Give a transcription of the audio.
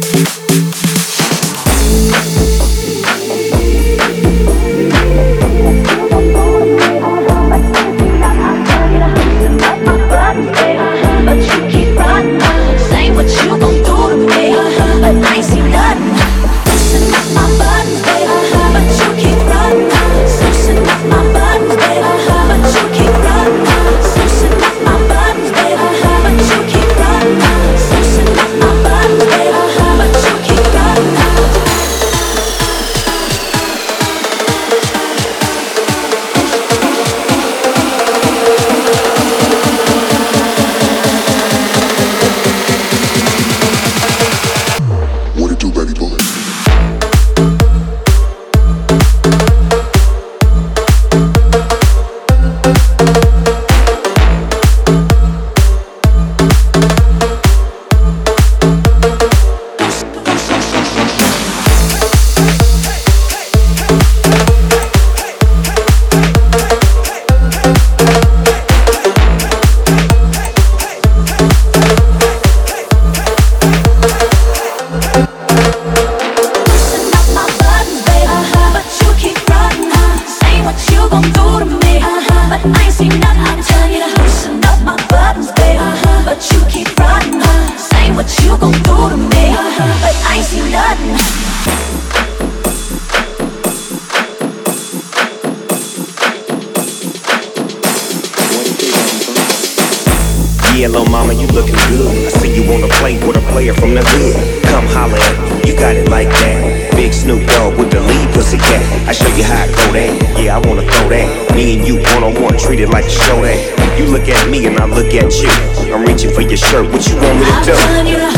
Thank Yeah, little mama, you looking good. I see you wanna play with a player from the hood. Come holler at me, you got it like that. Big Snoop Dogg with the lead pussy cat. I show you how I go that. Yeah, I wanna throw that. Me and you one on one, treat it like a show that. You look at me and I look at you. I'm reaching for your shirt. What you want me to do?